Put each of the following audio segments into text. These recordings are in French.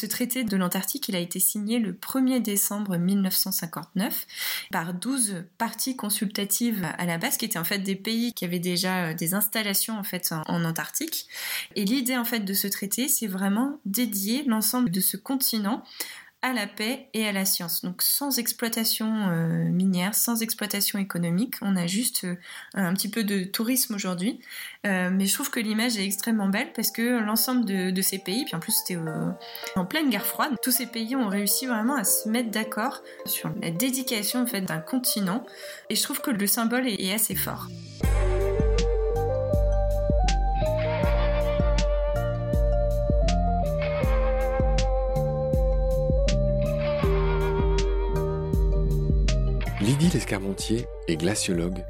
Ce traité de l'Antarctique, il a été signé le 1er décembre 1959 par 12 parties consultatives à la base, qui étaient en fait des pays qui avaient déjà euh, des installations en fait en, Antarctique. Et l'idée en fait de ce traité, c'est vraiment dédier l'ensemble de ce continent à la paix et à la science. Donc sans exploitation euh, minière, sans exploitation économique, on a juste euh, un petit peu de tourisme aujourd'hui. Euh, mais je trouve que l'image est extrêmement belle parce que l'ensemble de, ces pays, puis en plus c'était en pleine guerre froide, tous ces pays ont réussi vraiment à se mettre d'accord sur la dédication en fait d'un continent. Et je trouve que le symbole est assez fort. Lydie Lescarmontier est glaciologue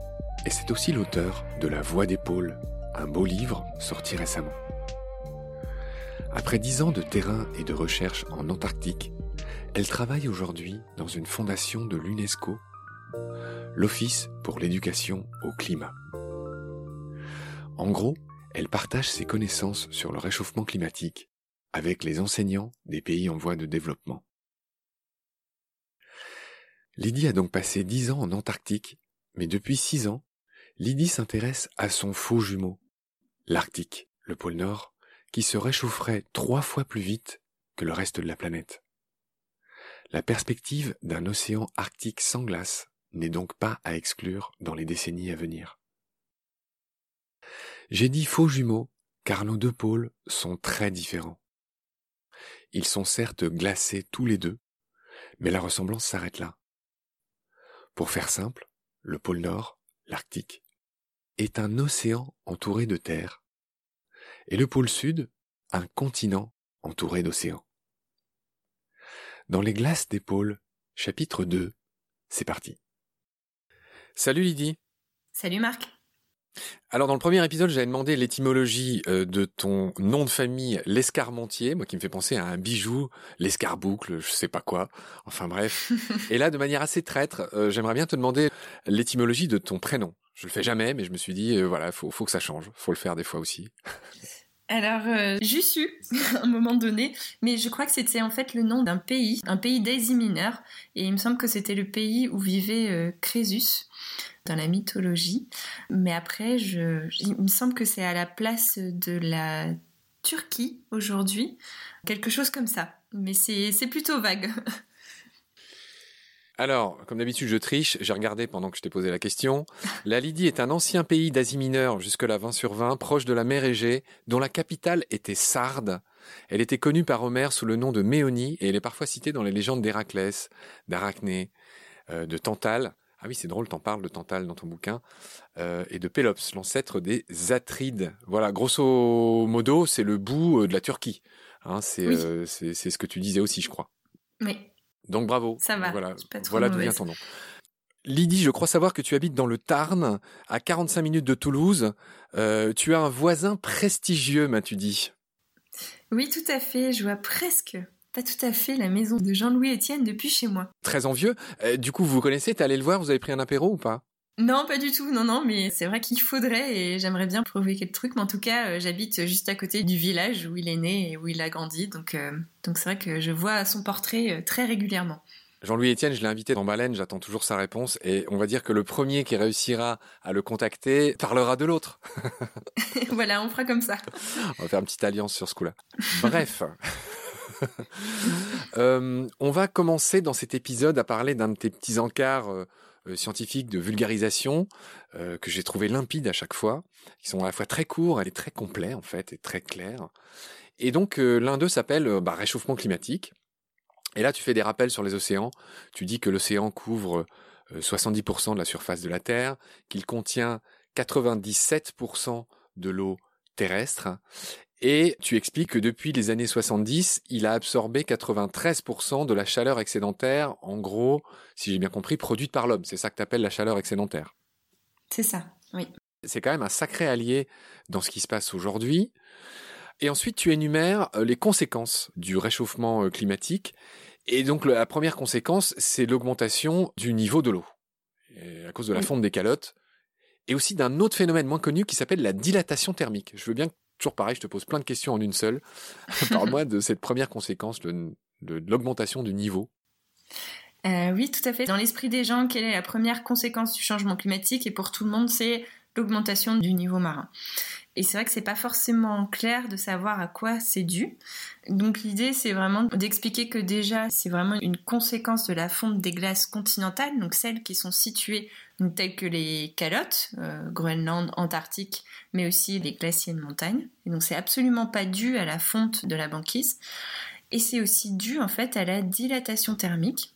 et c'est aussi l'auteur de La Voix des pôles, un beau livre sorti récemment. Après dix ans de terrain et de recherche en Antarctique, elle travaille aujourd'hui dans une fondation de l'UNESCO, l'Office pour l'éducation au climat. En gros, elle partage ses connaissances sur le réchauffement climatique avec les enseignants des pays en voie de développement. Lydie a donc passé dix ans en Antarctique, mais depuis six ans, Lydie s'intéresse à son faux jumeau, l'Arctique, le pôle Nord, qui se réchaufferait trois fois plus vite que le reste de la planète. La perspective d'un océan arctique sans glace n'est donc pas à exclure dans les décennies à venir. J'ai dit faux jumeaux car nos deux pôles sont très différents. Ils sont certes glacés tous les deux, mais la ressemblance s'arrête là. Pour faire simple, le pôle Nord, l'Arctique, est un océan entouré de terre, et le pôle Sud, un continent entouré d'océans. Dans les glaces des pôles, chapitre 2, c'est parti. Salut Lydie. Salut Marc. Alors dans le premier épisode, j'avais demandé l'étymologie euh, de ton nom de famille, l'escarmontier, moi qui me fait penser à un bijou, l'escarboucle, je sais pas quoi. Enfin bref. Et là, de manière assez traître, euh, j'aimerais bien te demander l'étymologie de ton prénom. Je le fais jamais, mais je me suis dit, euh, voilà, faut, faut que ça change. Faut le faire des fois aussi. Alors, euh, j'ai su à un moment donné, mais je crois que c'était en fait le nom d'un pays, un pays d'Asie mineure, et il me semble que c'était le pays où vivait Crésus dans la mythologie. Mais après, je, il me semble que c'est à la place de la Turquie aujourd'hui, quelque chose comme ça. Mais c'est plutôt vague. Alors, comme d'habitude, je triche. J'ai regardé pendant que je t'ai posé la question. La Lydie est un ancien pays d'Asie mineure, jusque-là 20 sur 20, proche de la mer Égée, dont la capitale était Sardes. Elle était connue par Homère sous le nom de Méonie et elle est parfois citée dans les légendes d'Héraclès, d'Arachné, euh, de Tantale. Ah oui, c'est drôle, t'en parles de Tantale dans ton bouquin. Euh, et de Pélops, l'ancêtre des Atrides. Voilà, grosso modo, c'est le bout euh, de la Turquie. Hein, euh, c'est ce que tu disais aussi, je crois. Oui. Donc bravo. Ça va. Voilà, voilà d'où vient ton nom. Lydie, je crois savoir que tu habites dans le Tarn, à 45 minutes de Toulouse. tu as un voisin prestigieux, m'as-tu dit? Oui, tout à fait. Je vois presque pas tout à fait la maison de Jean-Louis Etienne depuis chez moi. Très envieux. Euh, du coup, vous vous connaissez, t'es allé le voir, vous avez pris un apéro ou pas? Non, pas du tout. Non, non, mais c'est vrai qu'il faudrait et j'aimerais bien prouver quelques trucs. Mais en tout cas, euh, j'habite juste à côté du village où il est né et où il a grandi. Donc, euh, donc c'est vrai que je vois son portrait très régulièrement. Jean-Louis Etienne, je l'ai invité dans Baleine, j'attends toujours sa réponse et on va dire que le premier qui réussira à le contacter parlera de l'autre. voilà, on fera comme ça. On va faire une petite alliance sur ce coup-là. Bref. Euh, on va commencer dans cet épisode à parler d'un de tes petits encarts euh, euh, scientifiques de vulgarisation que j'ai trouvé limpide à chaque fois, qui sont à la fois très courts et très complets en fait et très clairs. Et donc l'un d'eux s'appelle bah, réchauffement climatique. Et là tu fais des rappels sur les océans. Tu dis que l'océan couvre 70% de la surface de la Terre, qu'il contient 97% de l'eau terrestre et tu expliques que depuis les années 70, il a absorbé 93% de la chaleur excédentaire, en gros, si j'ai bien compris, produite par l'homme. C'est ça que tu appelles la chaleur excédentaire. C'est ça, oui. C'est quand même un sacré allié dans ce qui se passe aujourd'hui. Et ensuite, tu énumères euh, les conséquences du réchauffement euh, climatique. Et donc, la première conséquence, c'est l'augmentation du niveau de l'eau. À cause de la fonte des calottes. Et aussi d'un autre phénomène moins connu qui s'appelle la dilatation thermique. Je veux bien toujours pareil, je te pose plein de questions en une seule. Parle-moi de cette première conséquence de, l'augmentation du niveau. Euh, oui, tout à fait. Dans l'esprit des gens, quelle est la première conséquence du changement climatique? Et pour tout le monde, c'est l'augmentation du niveau marin. Et c'est vrai que c'est pas forcément clair de savoir à quoi c'est dû. Donc l'idée c'est vraiment d'expliquer que déjà c'est vraiment une conséquence de la fonte des glaces continentales, donc celles qui sont situées telles que les calottes, euh, Groenland, Antarctique, mais aussi les glaciers de montagne. Et donc c'est absolument pas dû à la fonte de la banquise. Et c'est aussi dû en fait à la dilatation thermique.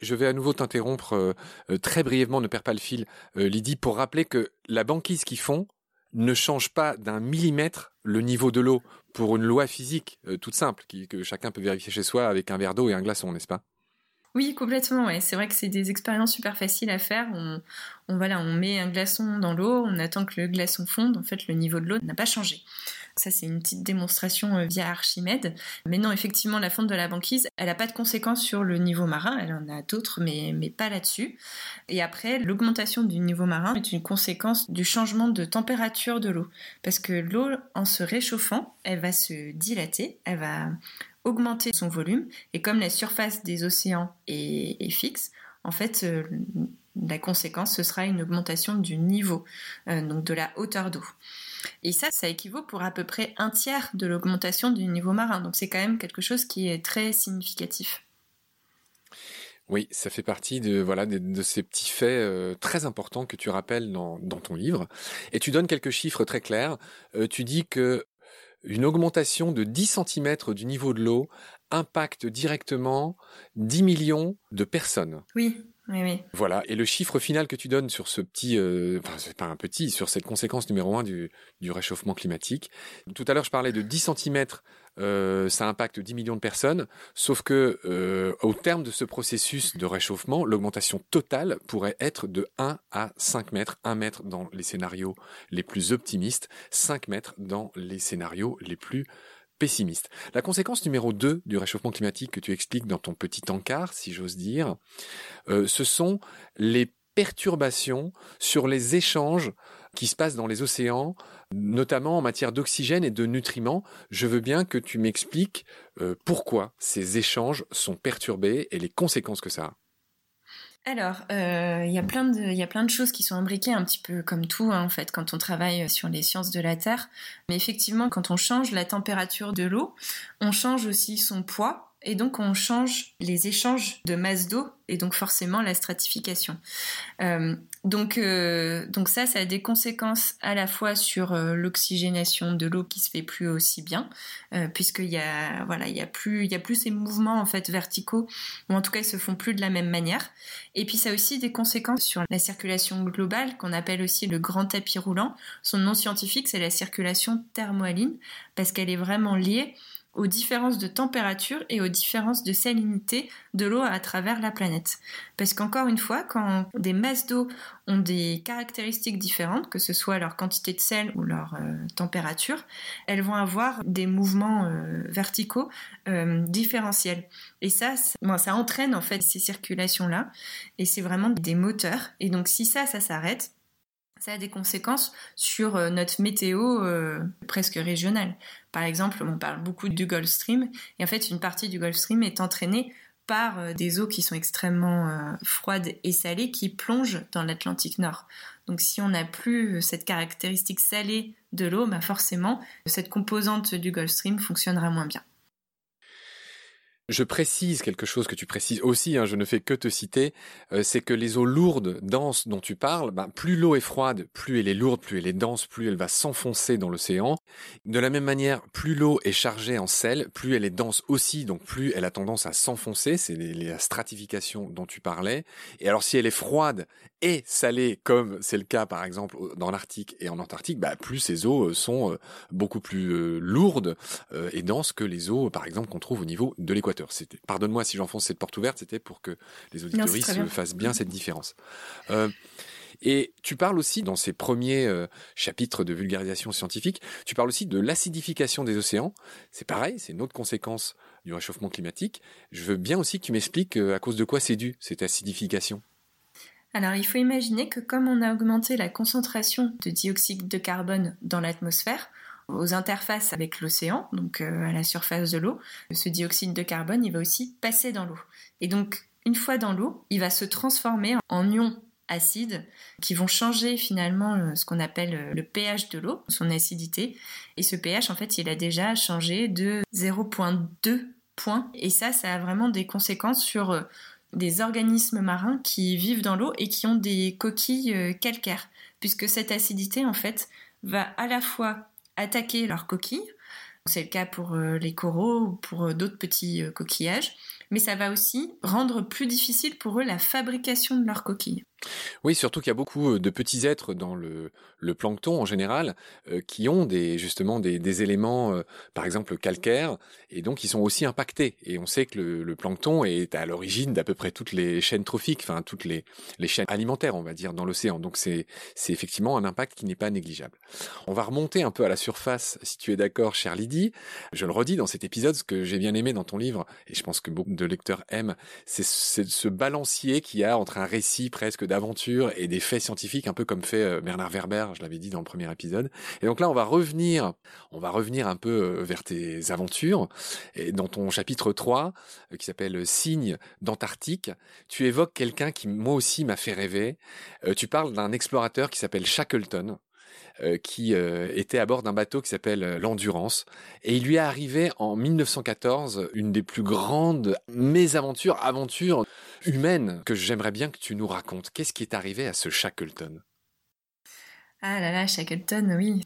Je vais à nouveau t'interrompre euh, euh, très brièvement, ne perds pas le fil, Lydie, pour rappeler que la banquise qui fond, ne change pas d'un millimètre le niveau de l'eau pour une loi physique euh, toute simple que chacun peut vérifier chez soi avec un verre d'eau et un glaçon, n'est-ce pas? Oui, complètement. Ouais. C'est vrai que c'est des expériences super faciles à faire. On, on, voilà, on met un glaçon dans l'eau, on attend que le glaçon fonde. En fait, le niveau de l'eau n'a pas changé. Ça, c'est une petite démonstration euh, via Archimède. Mais non, effectivement, la fonte de la banquise, elle n'a pas de conséquences sur le niveau marin. Elle en a d'autres, mais, mais pas là-dessus. Et après, l'augmentation du niveau marin est une conséquence du changement de température de l'eau. Parce que l'eau, en se réchauffant, elle va se dilater, elle va augmenter son volume. Et comme la surface des océans est, fixe, en fait, euh, la conséquence, ce sera une augmentation du niveau, euh, donc de la hauteur d'eau. Et ça, ça équivaut pour à peu près un tiers de l'augmentation du niveau marin. Donc c'est quand même quelque chose qui est très significatif. Oui, ça fait partie de voilà de, ces petits faits euh, très importants que tu rappelles dans, ton livre. Et tu donnes quelques chiffres très clairs. Tu dis que une augmentation de 10 cm du niveau de l'eau impacte directement 10 millions de personnes. Oui. Voilà. Et le chiffre final que tu donnes sur ce petit, euh, enfin, c'est pas un petit, sur cette conséquence numéro un du, du réchauffement climatique. Tout à l'heure, je parlais de 10 cm, euh, ça impacte 10 millions de personnes. Sauf que, euh, au terme de ce processus de réchauffement, l'augmentation totale pourrait être de 1 à 5 mètres. 1 mètre dans les scénarios les plus optimistes, 5 mètres dans les scénarios les plus pessimiste. La conséquence numéro 2 du réchauffement climatique que tu expliques dans ton petit encart, si j'ose dire, euh, ce sont les perturbations sur les échanges qui se passent dans les océans, notamment en matière d'oxygène et de nutriments. Je veux bien que tu m'expliques euh, pourquoi ces échanges sont perturbés et les conséquences que ça a. Alors, euh, il y a plein de, choses qui sont imbriquées un petit peu comme tout hein, en fait quand on travaille sur les sciences de la Terre. Mais effectivement, quand on change la température de l'eau, on change aussi son poids et donc on change les échanges de masse d'eau et donc forcément la stratification. Euh, donc, euh, donc ça, ça a des conséquences à la fois sur euh, l'oxygénation de l'eau qui se fait plus aussi bien, puisqu'il y a voilà, il y a plus il y a plus ces mouvements en fait verticaux ou en tout cas ils se font plus de la même manière. Et puis ça a aussi des conséquences sur la circulation globale qu'on appelle aussi le grand tapis roulant. Son nom scientifique c'est la circulation thermohaline parce qu'elle est vraiment liée aux différences de température et aux différences de salinité de l'eau à travers la planète. Parce qu'encore une fois, quand des masses d'eau ont des caractéristiques différentes, que ce soit leur quantité de sel ou leur euh, température, elles vont avoir des mouvements euh, verticaux euh, différentiels. Et ça, ça entraîne en fait ces circulations-là, et c'est vraiment des moteurs. Et donc si ça, ça s'arrête, ça a des conséquences sur notre météo presque régionale. Par exemple, on parle beaucoup du Gulf Stream, et en fait, une partie du Gulf Stream est entraînée par euh, des eaux qui sont extrêmement froides et salées qui plongent dans l'Atlantique Nord. Donc si on n'a plus cette caractéristique salée de l'eau, bah forcément, cette composante du Gulf Stream fonctionnera moins bien. Je précise quelque chose que tu précises aussi, hein, je ne fais que te citer, euh, c'est que les eaux lourdes, denses dont tu parles, ben, plus l'eau est froide, plus elle est lourde, plus elle est dense, plus elle va s'enfoncer dans l'océan. De la même manière, plus l'eau est chargée en sel, plus elle est dense aussi, donc plus elle a tendance à s'enfoncer, c'est la stratification dont tu parlais. Et alors si elle est froide et salée, comme c'est le cas par exemple dans l'Arctique et en Antarctique, bah, plus ces eaux euh, sont euh, beaucoup plus lourdes et denses que les eaux par exemple qu'on trouve au niveau de l'équateur. Pardonne-moi si j'enfonce cette porte ouverte, c'était pour que les auditoristes fassent bien cette différence. Euh, et tu parles aussi dans ces premiers euh, chapitres de vulgarisation scientifique, tu parles aussi de l'acidification des océans. C'est pareil, c'est une autre conséquence du réchauffement climatique. Je veux bien aussi que tu m'expliques euh, à cause de quoi c'est dû, cette acidification. Alors il faut imaginer que comme on a augmenté la concentration de dioxyde de carbone dans l'atmosphère, aux interfaces avec l'océan, donc à la surface de l'eau, ce dioxyde de carbone, il va aussi passer dans l'eau. Et donc, une fois dans l'eau, il va se transformer en ions acides qui vont changer finalement euh, ce qu'on appelle euh, le pH de l'eau, son acidité. Et ce pH, en fait, il a déjà changé de 0,2 points. Et ça, ça a vraiment des conséquences sur euh, des organismes marins qui vivent dans l'eau et qui ont des coquilles calcaires, puisque cette acidité, en fait, va à la fois attaquer leurs coquilles, c'est le cas pour les coraux ou pour d'autres petits coquillages, mais ça va aussi rendre plus difficile pour eux la fabrication de leurs coquilles. Oui, surtout qu'il y a beaucoup de petits êtres dans le, plancton en général qui ont des, justement des, éléments, par exemple calcaires, et donc ils sont aussi impactés. Et on sait que le, plancton est à l'origine d'à peu près toutes les chaînes trophiques, enfin toutes les, chaînes alimentaires, on va dire, dans l'océan. Donc c'est effectivement un impact qui n'est pas négligeable. On va remonter un peu à la surface, si tu es d'accord, chère Lydie. Je le redis dans cet épisode, ce que j'ai bien aimé dans ton livre, et je pense que beaucoup de lecteurs aiment, c'est ce balancier qu'il y a entre un récit presque d'aventures et des faits scientifiques, un peu comme fait euh, Bernard Werber, je l'avais dit dans le premier épisode. Et donc là, on va revenir, on va revenir un peu euh, vers tes aventures. Et dans ton chapitre 3, euh, qui s'appelle Signes d'Antarctique, tu évoques quelqu'un qui, moi aussi, m'a fait rêver. Tu parles d'un explorateur qui s'appelle Shackleton. qui était à bord d'un bateau qui s'appelle l'Endurance. Et il lui est arrivé en 1914 une des plus grandes mésaventures, aventures humaine que j'aimerais bien que tu nous racontes. Qu'est-ce qui est arrivé à ce Shackleton? Ah là là, Shackleton, oui.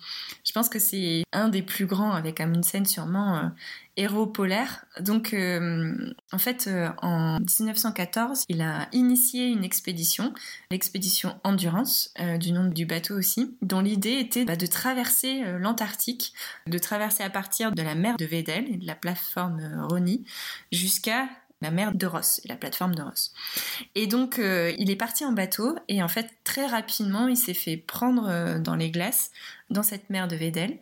Je pense que c'est un des plus grands, avec scène sûrement euh, héros polaire. Donc, euh, en fait, euh, en 1914, il a initié une expédition, l'expédition Endurance, du nom du bateau aussi, dont l'idée était bah, de traverser l'Antarctique, de traverser à partir de la mer de Weddell et de la plateforme Roni jusqu'à la mer de Ross, la plateforme de Ross. Et donc, euh, il est parti en bateau et en fait, très rapidement, il s'est fait prendre euh, dans les glaces dans cette mer de Weddell.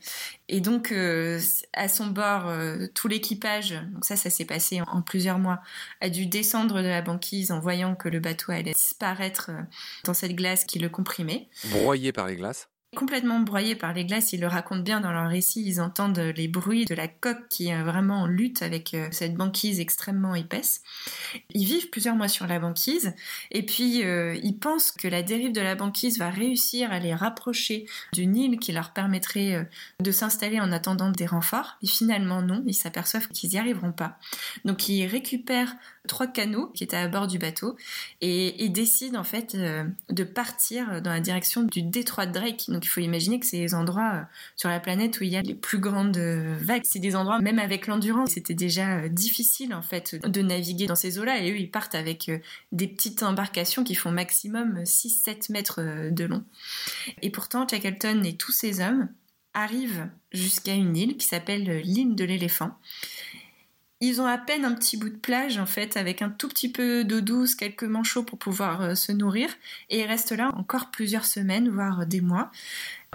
Et donc, euh, à son bord, tout l'équipage, donc ça, ça s'est passé en, plusieurs mois, a dû descendre de la banquise en voyant que le bateau allait disparaître dans cette glace qui le comprimait. Broyé par les glaces complètement broyés par les glaces. Ils le racontent bien dans leur récit. Ils entendent les bruits de la coque qui est vraiment en lutte avec euh, cette banquise extrêmement épaisse. Ils vivent plusieurs mois sur la banquise et puis euh, ils pensent que la dérive de la banquise va réussir à les rapprocher d'une île qui leur permettrait euh, de s'installer en attendant des renforts. Et finalement non, ils s'aperçoivent qu'ils n'y arriveront pas. Donc ils récupèrent trois canots qui étaient à bord du bateau et, ils décident en fait de partir dans la direction du détroit de Drake. Donc il faut imaginer que c'est les endroits euh, sur la planète où il y a les plus grandes euh, vagues. C'est des endroits, même avec l'endurance, c'était déjà euh, difficile en fait de naviguer dans ces eaux-là. Et eux, ils partent avec des petites embarcations qui font maximum 6-7 mètres de long. Et pourtant, Shackleton et tous ses hommes arrivent jusqu'à une île qui s'appelle l'île de l'éléphant. Ils ont à peine un petit bout de plage en fait, avec un tout petit peu d'eau douce, quelques manchots pour pouvoir euh, se nourrir, et ils restent là encore plusieurs semaines, voire des mois,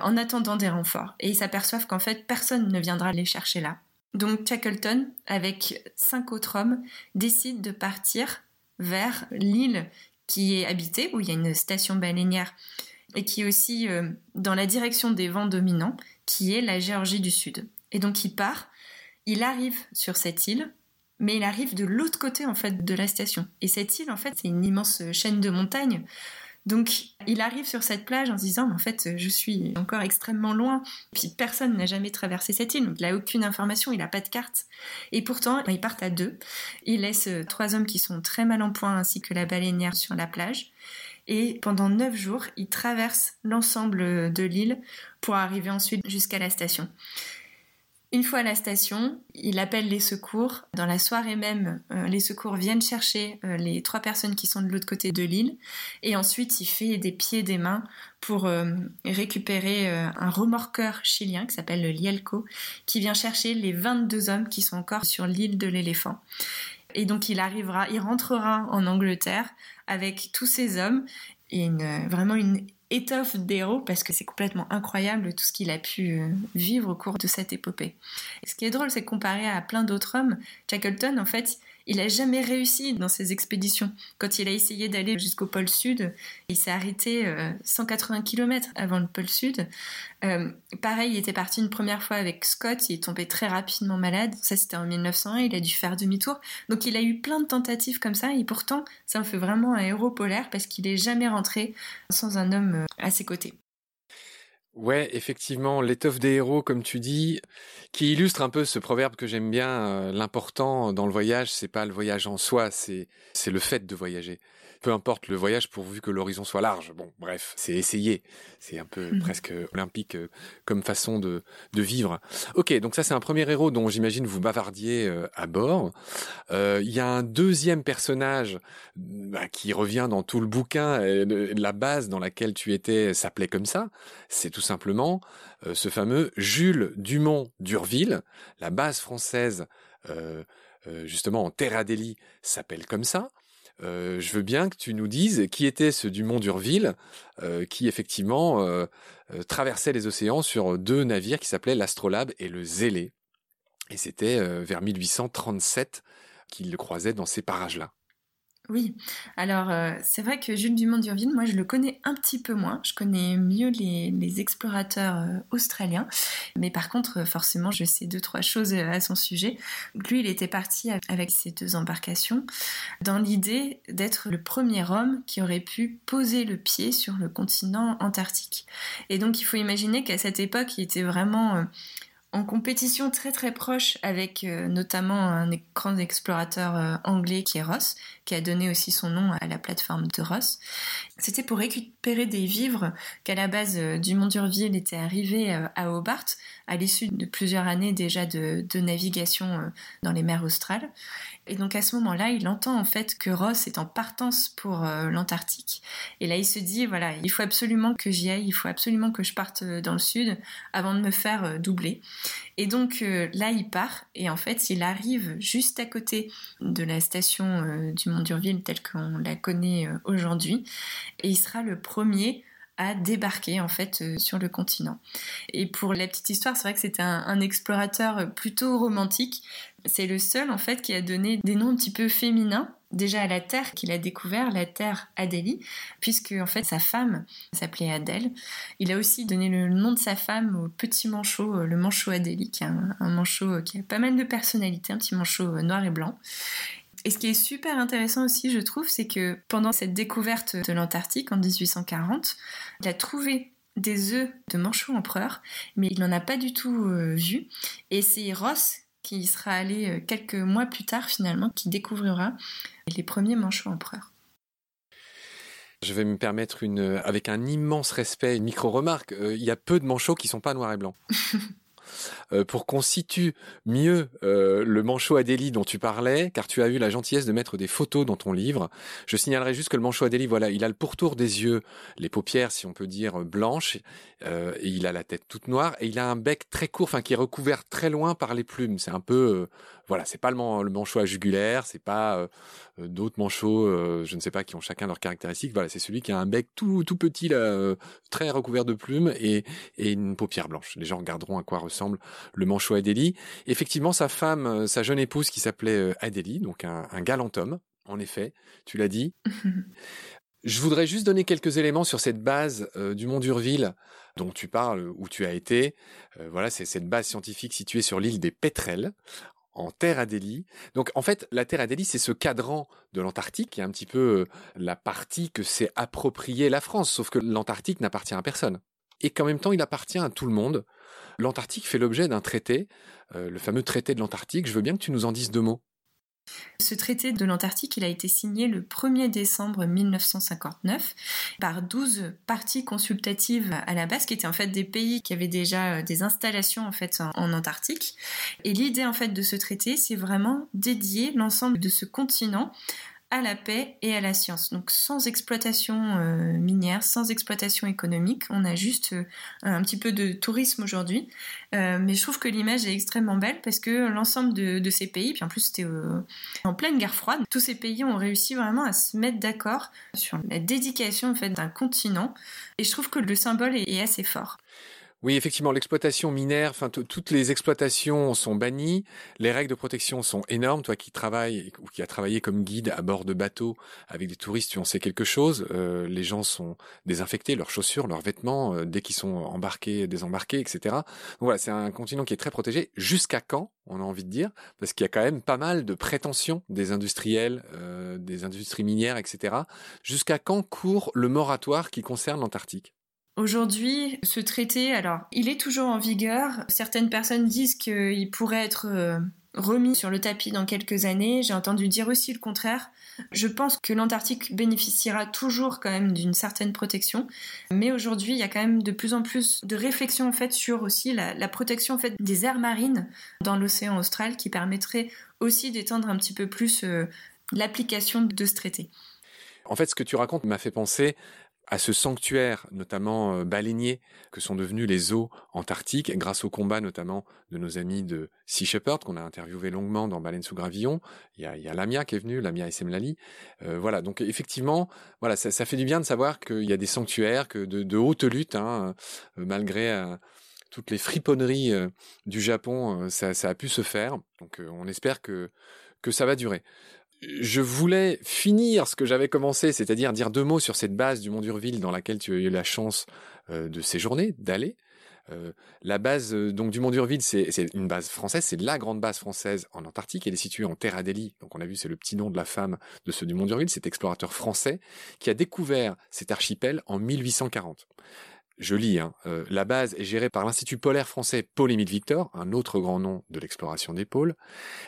en attendant des renforts. Et ils s'aperçoivent qu'en fait personne ne viendra les chercher là. Donc Shackleton, avec cinq autres hommes, décide de partir vers l'île qui est habitée, où il y a une station baleinière, et qui est aussi euh, dans la direction des vents dominants, qui est la Géorgie du Sud. Et donc il part il arrive sur cette île, mais il arrive de l'autre côté en fait de la station. Et cette île, en fait, c'est une immense chaîne de montagnes. Donc, il arrive sur cette plage en se disant, en fait, je suis encore extrêmement loin. Puis personne n'a jamais traversé cette île, donc il n'a aucune information, il n'a pas de carte. Et pourtant, ils partent à deux. Il laisse euh, trois hommes qui sont très mal en point, ainsi que la baleinière sur la plage. Et pendant neuf jours, ils traversent l'ensemble de l'île pour arriver ensuite jusqu'à la station. Une fois à la station, il appelle les secours. Dans la soirée même, euh, les secours viennent chercher euh, les trois personnes qui sont de l'autre côté de l'île. Et ensuite, il fait des pieds et des mains pour euh, récupérer un remorqueur chilien qui s'appelle le Lielco, qui vient chercher les 22 hommes qui sont encore sur l'île de l'éléphant. Et donc il arrivera, il rentrera en Angleterre avec tous ces hommes et vraiment une étoffe d'héros parce que c'est complètement incroyable tout ce qu'il a pu euh, vivre au cours de cette épopée. ce qui est drôle, c'est comparé à plein d'autres hommes, Shackleton, en fait, il a jamais réussi dans ses expéditions. Quand il a essayé d'aller jusqu'au pôle sud, il s'est arrêté 180 euh, km avant le pôle sud. Euh, pareil, il était parti une première fois avec Scott, il est tombé très rapidement malade. Ça, c'était en 1901, il a dû faire demi-tour. Donc, il a eu plein de tentatives comme ça, et pourtant, ça en fait vraiment un héros polaire parce qu'il est jamais rentré sans un homme euh, à ses côtés. Ouais, effectivement, l'étoffe des héros, comme tu dis, qui illustre un peu ce proverbe que j'aime bien. Euh, l'important dans le voyage, c'est pas le voyage en soi, c'est c'est le fait de voyager peu importe le voyage pourvu que l'horizon soit large. Bon, bref, c'est essayer. C'est un peu mhm. presque olympique euh, comme façon de, de vivre. Ok, donc ça c'est un premier héros dont j'imagine vous bavardiez euh, à bord. Euh, il y a un deuxième personnage bah, qui revient dans tout le bouquin. la base dans laquelle tu étais s'appelait comme ça. C'est tout simplement ce fameux Jules Dumont d'Urville. La base française justement en Terre Adélie s'appelle comme ça. Je veux bien que tu nous dises qui était ce Dumont d'Urville, qui effectivement traversait les océans sur deux navires qui s'appelaient l'Astrolabe et le Zélé. Et c'était vers 1837 qu'il le croisait dans ces parages-là. Oui, alors euh, c'est vrai que Jules Dumont d'Urville, moi je le connais un petit peu moins, je connais mieux les, explorateurs euh, australiens, mais par contre forcément je sais deux, trois choses euh, à son sujet. Lui il était parti avec ses deux embarcations dans l'idée d'être le premier homme qui aurait pu poser le pied sur le continent antarctique. Et donc il faut imaginer qu'à cette époque il était vraiment en compétition très très proche avec euh, notamment un grand explorateur euh, anglais qui est Ross, qui a donné aussi son nom à la plateforme de Ross. C'était pour récupérer des vivres qu'à la base euh, du Mont d'Urville était arrivé à Hobart à l'issue de plusieurs années déjà de, navigation dans les mers australes. Et donc à ce moment-là, il entend en fait que Ross est en partance pour euh, l'Antarctique. Et là, il se dit, voilà, il faut absolument que j'y aille, il faut absolument que je parte euh, dans le sud avant de me faire euh, doubler. Et donc là, il part et en fait, il arrive juste à côté de la station du Mont d'Urville telle qu'on la connaît aujourd'hui. Et il sera le premier à débarquer en fait sur le continent. Et pour la petite histoire, c'est vrai que c'était un, explorateur plutôt romantique c'est le seul en fait qui a donné des noms un petit peu féminins déjà à la terre qu'il a découvert, la terre Adélie, puisque en fait sa femme s'appelait Adèle. Il a aussi donné le nom de sa femme au petit manchot, euh, le manchot Adélie, qui est un, manchot euh, qui a pas mal de personnalité, un petit manchot euh, noir et blanc. Et ce qui est super intéressant aussi, je trouve, c'est que pendant cette découverte de l'Antarctique en 1840, il a trouvé des œufs de manchot empereur, mais il n'en a pas du tout vu. Et c'est Ross qui sera allé euh, quelques mois plus tard finalement, qui découvrira les premiers manchots empereurs. Je vais me permettre une, avec un immense respect, une micro-remarque. Euh, il y a peu de manchots qui sont pas noirs et blancs. Euh, pour qu'on situe mieux euh, le manchot Adélie dont tu parlais, car tu as eu la gentillesse de mettre des photos dans ton livre. Je signalerai juste que le manchot Adélie, voilà, il a le pourtour des yeux, les paupières, si on peut dire, blanches, euh, et il a la tête toute noire, et il a un bec très court, enfin qui est recouvert très loin par les plumes. C'est un peu, voilà, c'est pas le, manchot à jugulaire, c'est pas d'autres manchots, je ne sais pas, qui ont chacun leurs caractéristiques. Voilà, c'est celui qui a un bec tout tout petit, là, très recouvert de plumes et, et une paupière blanche. Les gens regarderont à quoi ressemble le manchot Adélie. Effectivement, sa femme, sa jeune épouse qui s'appelait Adélie, donc un, galant homme, en effet, tu l'as dit. Je voudrais juste donner quelques éléments sur cette base euh, du Mont d'Urville dont tu parles, où tu as été. voilà, c'est cette base scientifique située sur l'île des Pétrels, en Terre Adélie. Donc en fait, la Terre Adélie, c'est ce cadran de l'Antarctique, qui un petit peu la partie que s'est appropriée la France, sauf que l'Antarctique n'appartient à personne. Et qu'en même temps, il appartient à tout le monde. L'Antarctique fait l'objet d'un traité, euh, le fameux traité de l'Antarctique. Je veux bien que tu nous en dises deux mots. Ce traité de l'Antarctique, a été signé le 1er décembre 1959 par 12 parties consultatives à la base, qui étaient en fait des pays qui avaient déjà euh, des installations en en, Antarctique. Et l'idée en fait de ce traité, c'est vraiment dédier l'ensemble de ce continent à la paix et à la science. Donc sans exploitation euh, minière, sans exploitation économique, on a juste euh, un petit peu de tourisme aujourd'hui. Euh, mais je trouve que l'image est extrêmement belle parce que l'ensemble de, ces pays, puis en plus c'était en pleine guerre froide, tous ces pays ont réussi vraiment à se mettre d'accord sur la dédication en d'un continent. Et je trouve que le symbole est assez fort. Oui, effectivement, l'exploitation minière, enfin toutes les exploitations sont bannies, les règles de protection sont énormes. Toi qui travailles ou qui a travaillé comme guide à bord de bateaux avec des touristes, tu en sais quelque chose. Euh, les gens sont désinfectés, leurs chaussures, leurs vêtements euh, dès qu'ils sont embarqués, désembarqués, etc. Donc voilà, c'est un continent qui est très protégé. Jusqu'à quand On a envie de dire, parce qu'il y a quand même pas mal de prétentions des industriels, euh, des industries minières, etc. Jusqu'à quand court le moratoire qui concerne l'Antarctique? Aujourd'hui, ce traité, alors, il est toujours en vigueur. Certaines personnes disent qu'il pourrait être euh, remis sur le tapis dans quelques années. J'ai entendu dire aussi le contraire. Je pense que l'Antarctique bénéficiera toujours quand même d'une certaine protection, mais aujourd'hui, il y a quand même de plus en plus de réflexions en fait sur aussi la, protection en fait des aires marines dans l'océan austral, qui permettrait aussi d'étendre un petit peu plus euh, l'application de ce traité. En fait, ce que tu racontes m'a fait penser à ce sanctuaire, notamment euh, baleinier, que sont devenus les eaux antarctiques, grâce au combat notamment de nos amis de Sea Shepherd, qu'on a interviewé longuement dans Baleine sous gravillon. Il y a, Lamia qui est venu, Lamia et Semlali. Euh, voilà, donc effectivement, voilà, ça, fait du bien de savoir qu'il y a des sanctuaires, que de, de haute lutte, hein, euh, malgré toutes les friponneries du Japon, ça, ça, a pu se faire. Donc on espère que, que ça va durer je voulais finir ce que j'avais commencé, c'est-à-dire dire deux mots sur cette base du Mont d'Urville dans laquelle tu as eu la chance euh, de séjourner, d'aller. Euh, la base euh, donc du Mont d'Urville, c'est une base française, c'est la grande base française en Antarctique. Elle est située en Terre Adélie, donc on a vu c'est le petit nom de la femme de ceux du Mont d'Urville, cet explorateur français qui a découvert cet archipel en 1840 je lis, hein, euh, la base est gérée par l'Institut polaire français Paul-Émile Victor, un autre grand nom de l'exploration des pôles.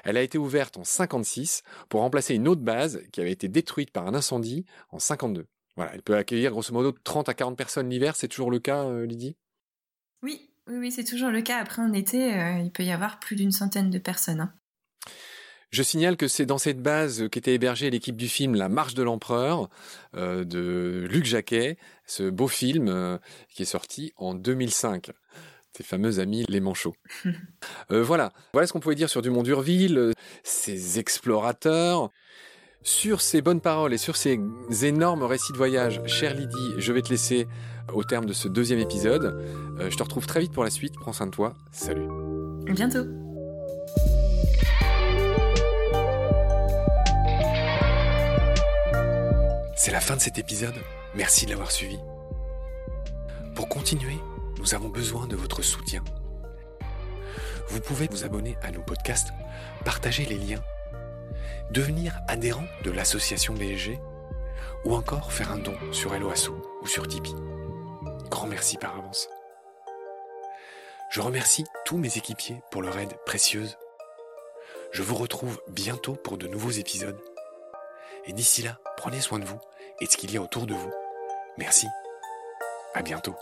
Elle a été ouverte en 56 pour remplacer une autre base qui avait été détruite par un incendie en 52. Voilà, elle peut accueillir grosso modo 30 à 40 personnes l'hiver, c'est toujours le cas, euh, Lydie? Oui, oui, oui, c'est toujours le cas. Après, en été, euh, il peut y avoir plus d'une centaine de personnes. Hein. Je signale que c'est dans cette base qu'était hébergée l'équipe du film La Marche de l'Empereur euh, de Luc Jacquet, ce beau film euh, qui est sorti en 2005 tes fameux amis les manchots. euh, voilà, voilà ce qu'on pouvait dire sur Dumont d'Urville, ces explorateurs. Sur ces bonnes paroles et sur ces énormes récits de voyage, chère Lydie, je vais te laisser au terme de ce deuxième épisode. Je te retrouve très vite pour la suite. Prends soin de toi. Salut. À bientôt. C'est la fin de cet épisode. Merci de l'avoir suivi. Pour continuer, nous avons besoin de votre soutien. Vous pouvez vous abonner à nos podcasts, partager les liens, devenir adhérent de l'association BSG ou encore faire un don sur Helloasso ou sur Tipeee. Grand merci par avance. Je remercie tous mes équipiers pour leur aide précieuse. Je vous retrouve bientôt pour de nouveaux épisodes. Et d'ici là, prenez soin de vous et de ce qu'il y a autour de vous. Merci. À bientôt.